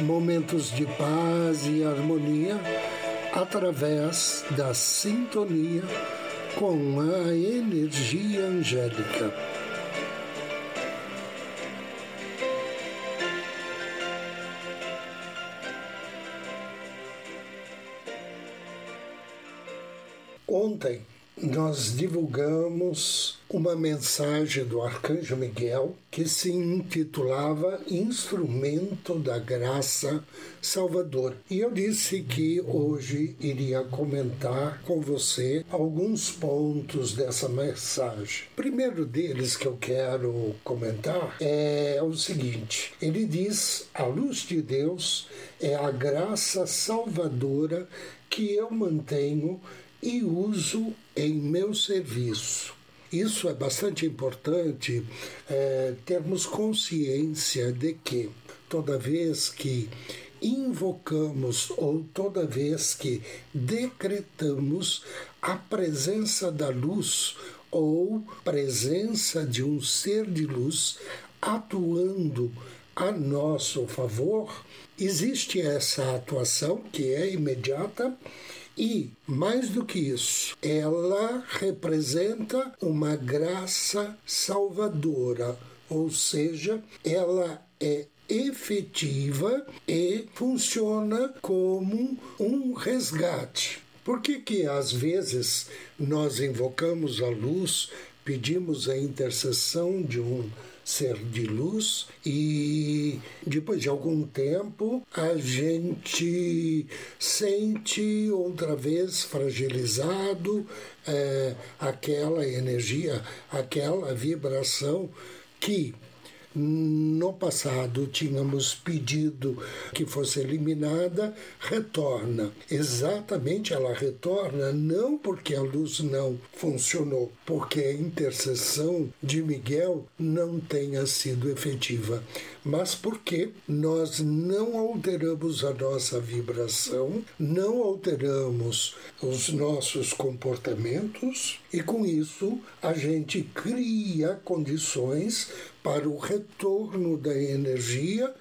Momentos de paz e harmonia através da sintonia com a energia angélica. Ontem nós divulgamos uma mensagem do Arcanjo Miguel que se intitulava Instrumento da Graça Salvador. E eu disse que hoje iria comentar com você alguns pontos dessa mensagem. O primeiro deles que eu quero comentar é o seguinte: ele diz, a luz de Deus é a graça salvadora que eu mantenho e uso em meu serviço. Isso é bastante importante é, termos consciência de que toda vez que invocamos ou toda vez que decretamos a presença da luz ou presença de um ser de luz atuando a nosso favor, existe essa atuação que é imediata e, mais do que isso, ela representa uma graça salvadora, ou seja, ela é efetiva e funciona como um resgate. Por que, que às vezes nós invocamos a luz, pedimos a intercessão de um ser de luz e depois de algum tempo a gente sente outra vez fragilizado é, aquela energia, aquela vibração que no passado tínhamos pedido que fosse eliminada, retorna. Exatamente ela retorna não porque a luz não funcionou, porque a intercessão de Miguel não tenha sido efetiva, mas porque nós não alteramos a nossa vibração, não alteramos os nossos comportamentos e com isso a gente cria condições para o retorno da energia.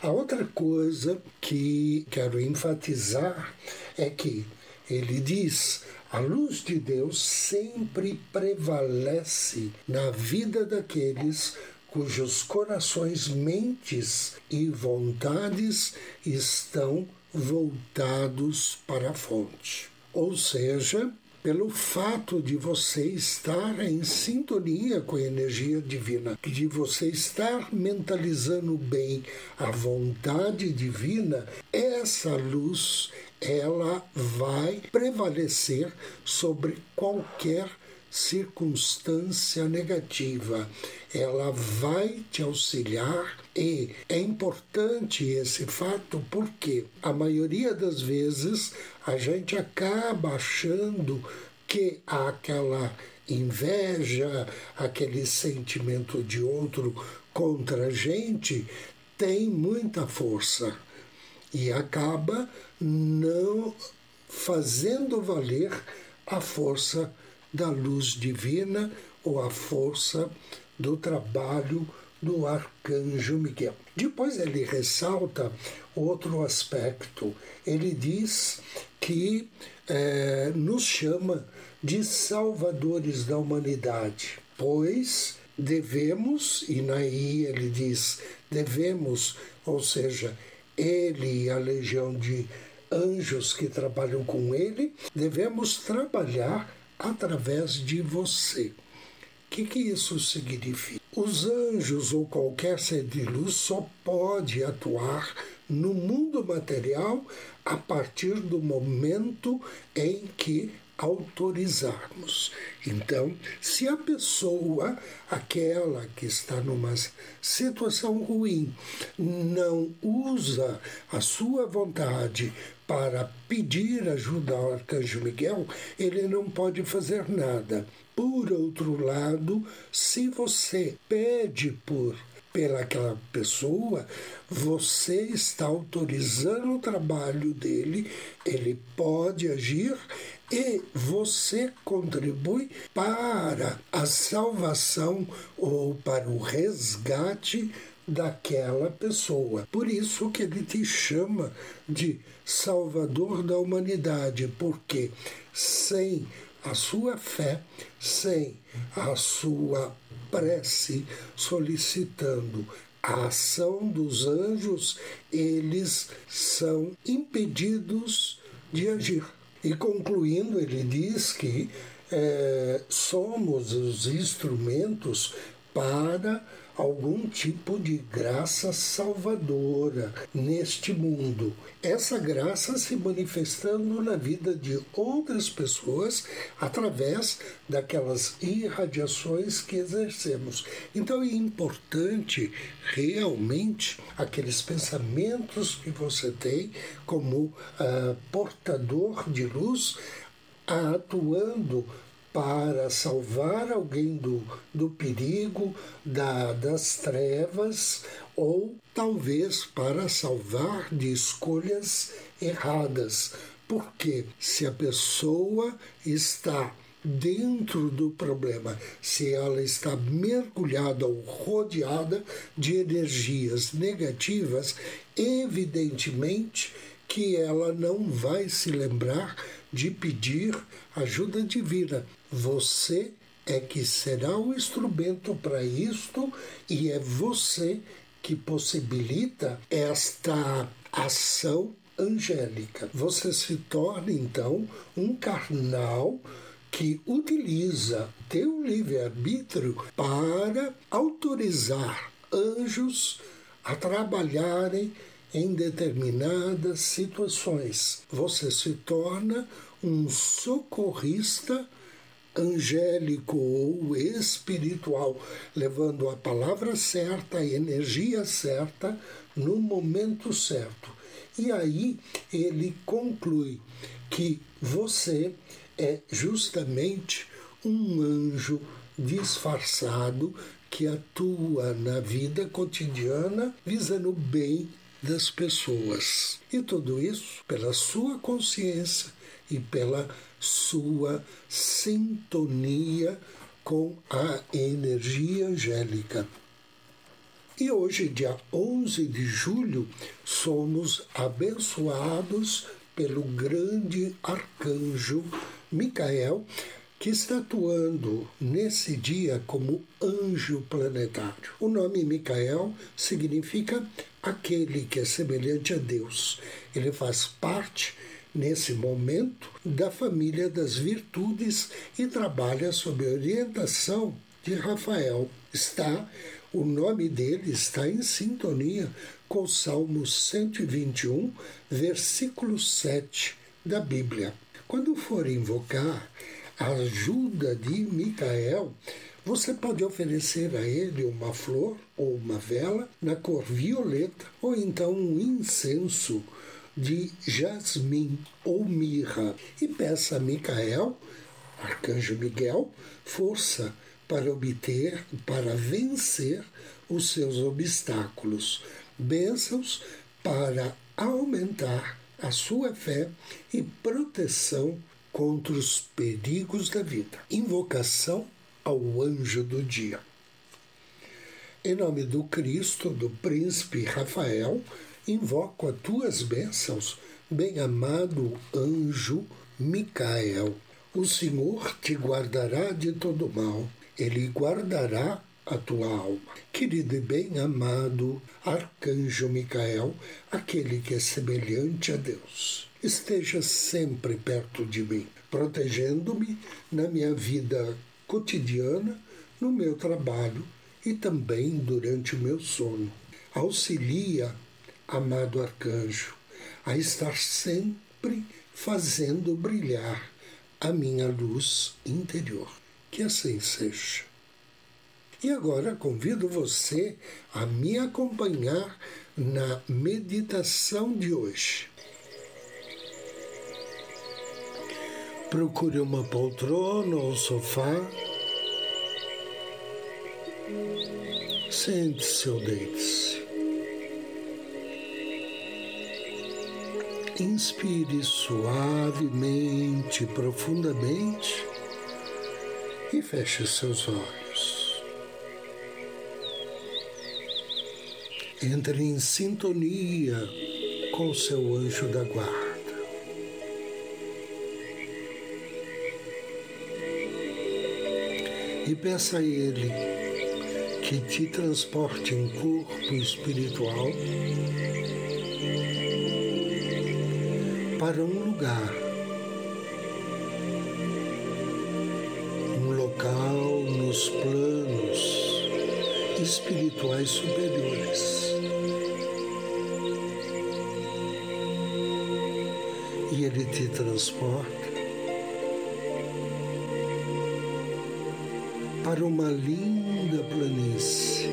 A outra coisa que quero enfatizar é que ele diz: a luz de Deus sempre prevalece na vida daqueles cujos corações, mentes e vontades estão voltados para a fonte. Ou seja, pelo fato de você estar em sintonia com a energia divina, de você estar mentalizando bem a vontade divina, essa luz ela vai prevalecer sobre qualquer circunstância negativa. Ela vai te auxiliar e é importante esse fato porque a maioria das vezes a gente acaba achando que aquela inveja, aquele sentimento de outro contra a gente tem muita força e acaba não fazendo valer a força da luz divina ou a força do trabalho do arcanjo Miguel. Depois ele ressalta outro aspecto. Ele diz que é, nos chama de salvadores da humanidade, pois devemos, e naí ele diz, devemos, ou seja, ele e a legião de anjos que trabalham com ele, devemos trabalhar através de você. O que, que isso significa? Os anjos ou qualquer ser de luz só pode atuar no mundo material a partir do momento em que autorizarmos. Então, se a pessoa, aquela que está numa situação ruim, não usa a sua vontade para pedir ajuda ao arcanjo Miguel, ele não pode fazer nada. Por outro lado, se você pede por pelaquela pessoa, você está autorizando o trabalho dele, ele pode agir e você contribui para a salvação ou para o resgate daquela pessoa. Por isso que ele te chama de Salvador da humanidade, porque sem a sua fé, sem a sua prece solicitando a ação dos anjos, eles são impedidos de agir. E concluindo, ele diz que é, somos os instrumentos para algum tipo de graça salvadora neste mundo. Essa graça se manifestando na vida de outras pessoas através daquelas irradiações que exercemos. Então é importante realmente aqueles pensamentos que você tem como uh, portador de luz atuando para salvar alguém do, do perigo, da, das trevas, ou talvez para salvar de escolhas erradas. Porque se a pessoa está dentro do problema, se ela está mergulhada ou rodeada de energias negativas, evidentemente que ela não vai se lembrar de pedir ajuda divina você é que será o instrumento para isto e é você que possibilita esta ação angélica. Você se torna então um carnal que utiliza teu livre-arbítrio para autorizar anjos a trabalharem em determinadas situações. Você se torna um socorrista angélico ou espiritual, levando a palavra certa, a energia certa, no momento certo. E aí ele conclui que você é justamente um anjo disfarçado que atua na vida cotidiana visando o bem das pessoas. E tudo isso pela sua consciência e pela sua sintonia com a energia angélica. E hoje, dia 11 de julho, somos abençoados pelo grande arcanjo Micael, que está atuando nesse dia como anjo planetário. O nome Micael significa aquele que é semelhante a Deus. Ele faz parte nesse momento, da família das virtudes e trabalha sob a orientação de Rafael. Está, o nome dele está em sintonia com o Salmo 121, versículo 7 da Bíblia. Quando for invocar a ajuda de Micael, você pode oferecer a ele uma flor ou uma vela na cor violeta ou então um incenso de jasmim ou mirra. E peça a Micael, arcanjo Miguel, força para obter, para vencer os seus obstáculos, bênçãos para aumentar a sua fé e proteção contra os perigos da vida. Invocação ao anjo do dia. Em nome do Cristo, do príncipe Rafael, invoco as tuas bênçãos, bem-amado anjo Micael. O Senhor te guardará de todo mal, ele guardará a tua alma. Querido e bem-amado arcanjo Micael, aquele que é semelhante a Deus, esteja sempre perto de mim, protegendo-me na minha vida cotidiana, no meu trabalho e também durante o meu sono. Auxilia amado arcanjo, a estar sempre fazendo brilhar a minha luz interior. Que assim seja. E agora convido você a me acompanhar na meditação de hoje. Procure uma poltrona ou sofá. Sente-se ou deite-se. Inspire suavemente, profundamente e feche seus olhos. Entre em sintonia com seu anjo da guarda. E peça a ele que te transporte em corpo espiritual para um lugar, um local nos planos espirituais superiores. E ele te transporta para uma linda planície.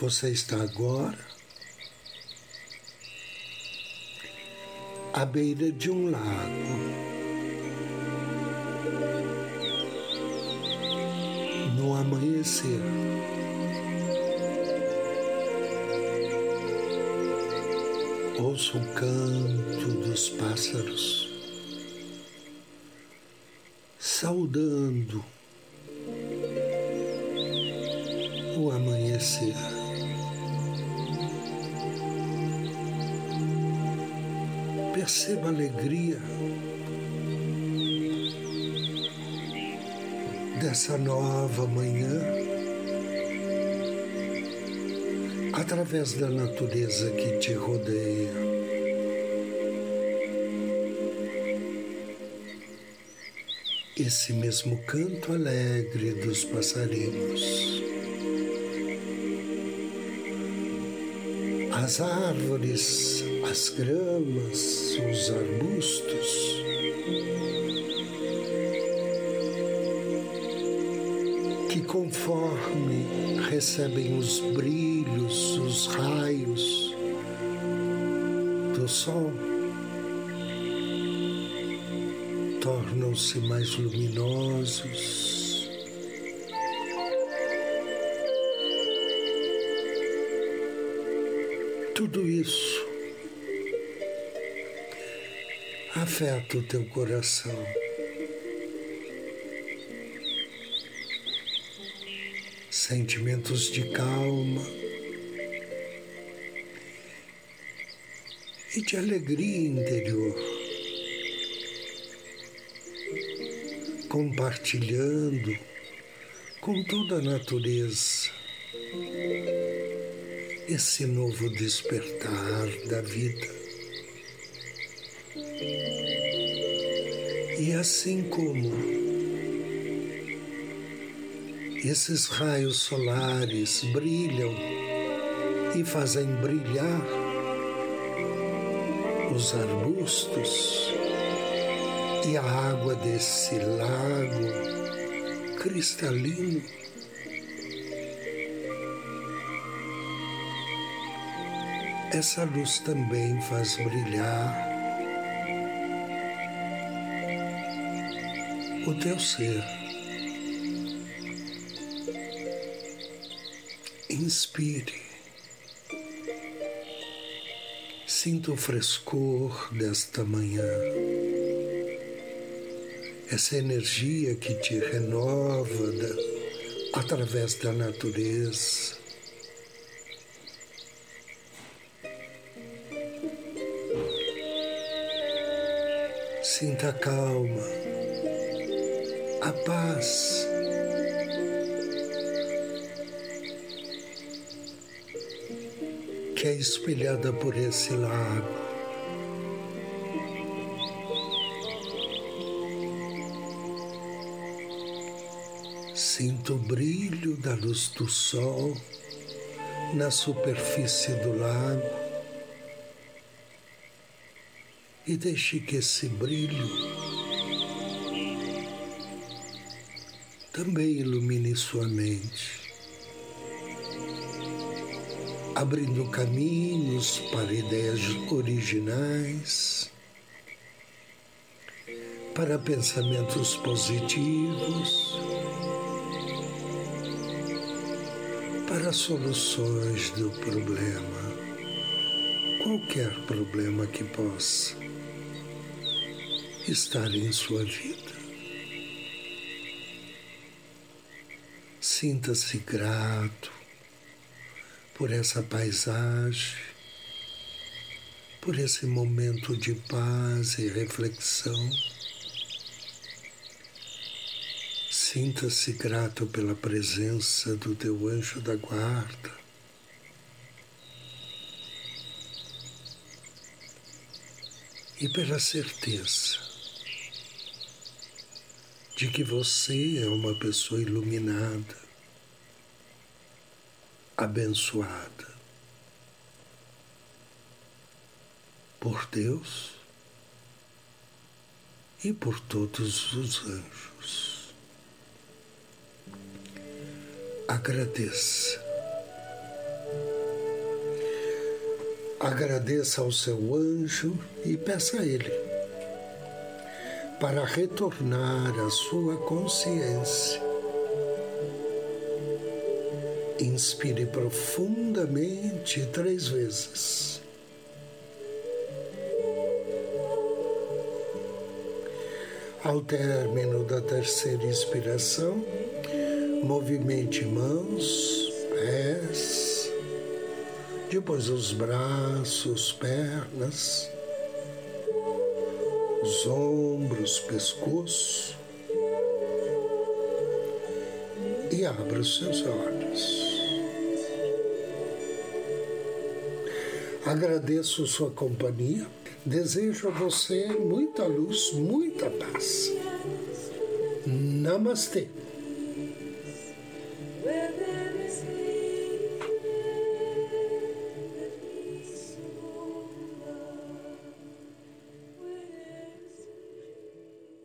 Você está agora à beira de um lago. No amanhecer. Ouço o canto dos pássaros, saudando o amanhecer. perceba a alegria dessa nova manhã através da natureza que te rodeia. Esse mesmo canto alegre dos passarinhos. As árvores as gramas, os arbustos. Que conforme recebem os brilhos, os raios do sol, tornam-se mais luminosos. Tudo isso afeta o teu coração. Sentimentos de calma e de alegria interior. Compartilhando com toda a natureza esse novo despertar da vida. E assim como esses raios solares brilham e fazem brilhar os arbustos e a água desse lago cristalino. Essa luz também faz brilhar o teu ser. Inspire. Sinta o frescor desta manhã, essa energia que te renova da, através da natureza. Sinta a calma a paz. Que é espelhada por esse lago. Sinto o brilho da luz do sol na superfície do lago. e deixe que esse brilho também ilumine sua mente, abrindo caminhos para ideias originais, para pensamentos positivos, para soluções do problema, qualquer problema que possa estar em sua vida. Sinta-se grato por essa paisagem, por esse momento de paz e reflexão. Sinta-se grato pela presença do teu anjo da guarda. E pela certeza de que você é uma pessoa iluminada, abençoada por Deus e por todos os anjos. Agradeça. Agradeça ao seu anjo e peça a ele para retornar à sua consciência. Inspire profundamente três vezes. Ao término da terceira inspiração, movimente mãos, pés, depois os braços, pernas os ombros, pescoço e abra os seus olhos. Agradeço sua companhia, desejo a você muita luz, muita paz. Namastê.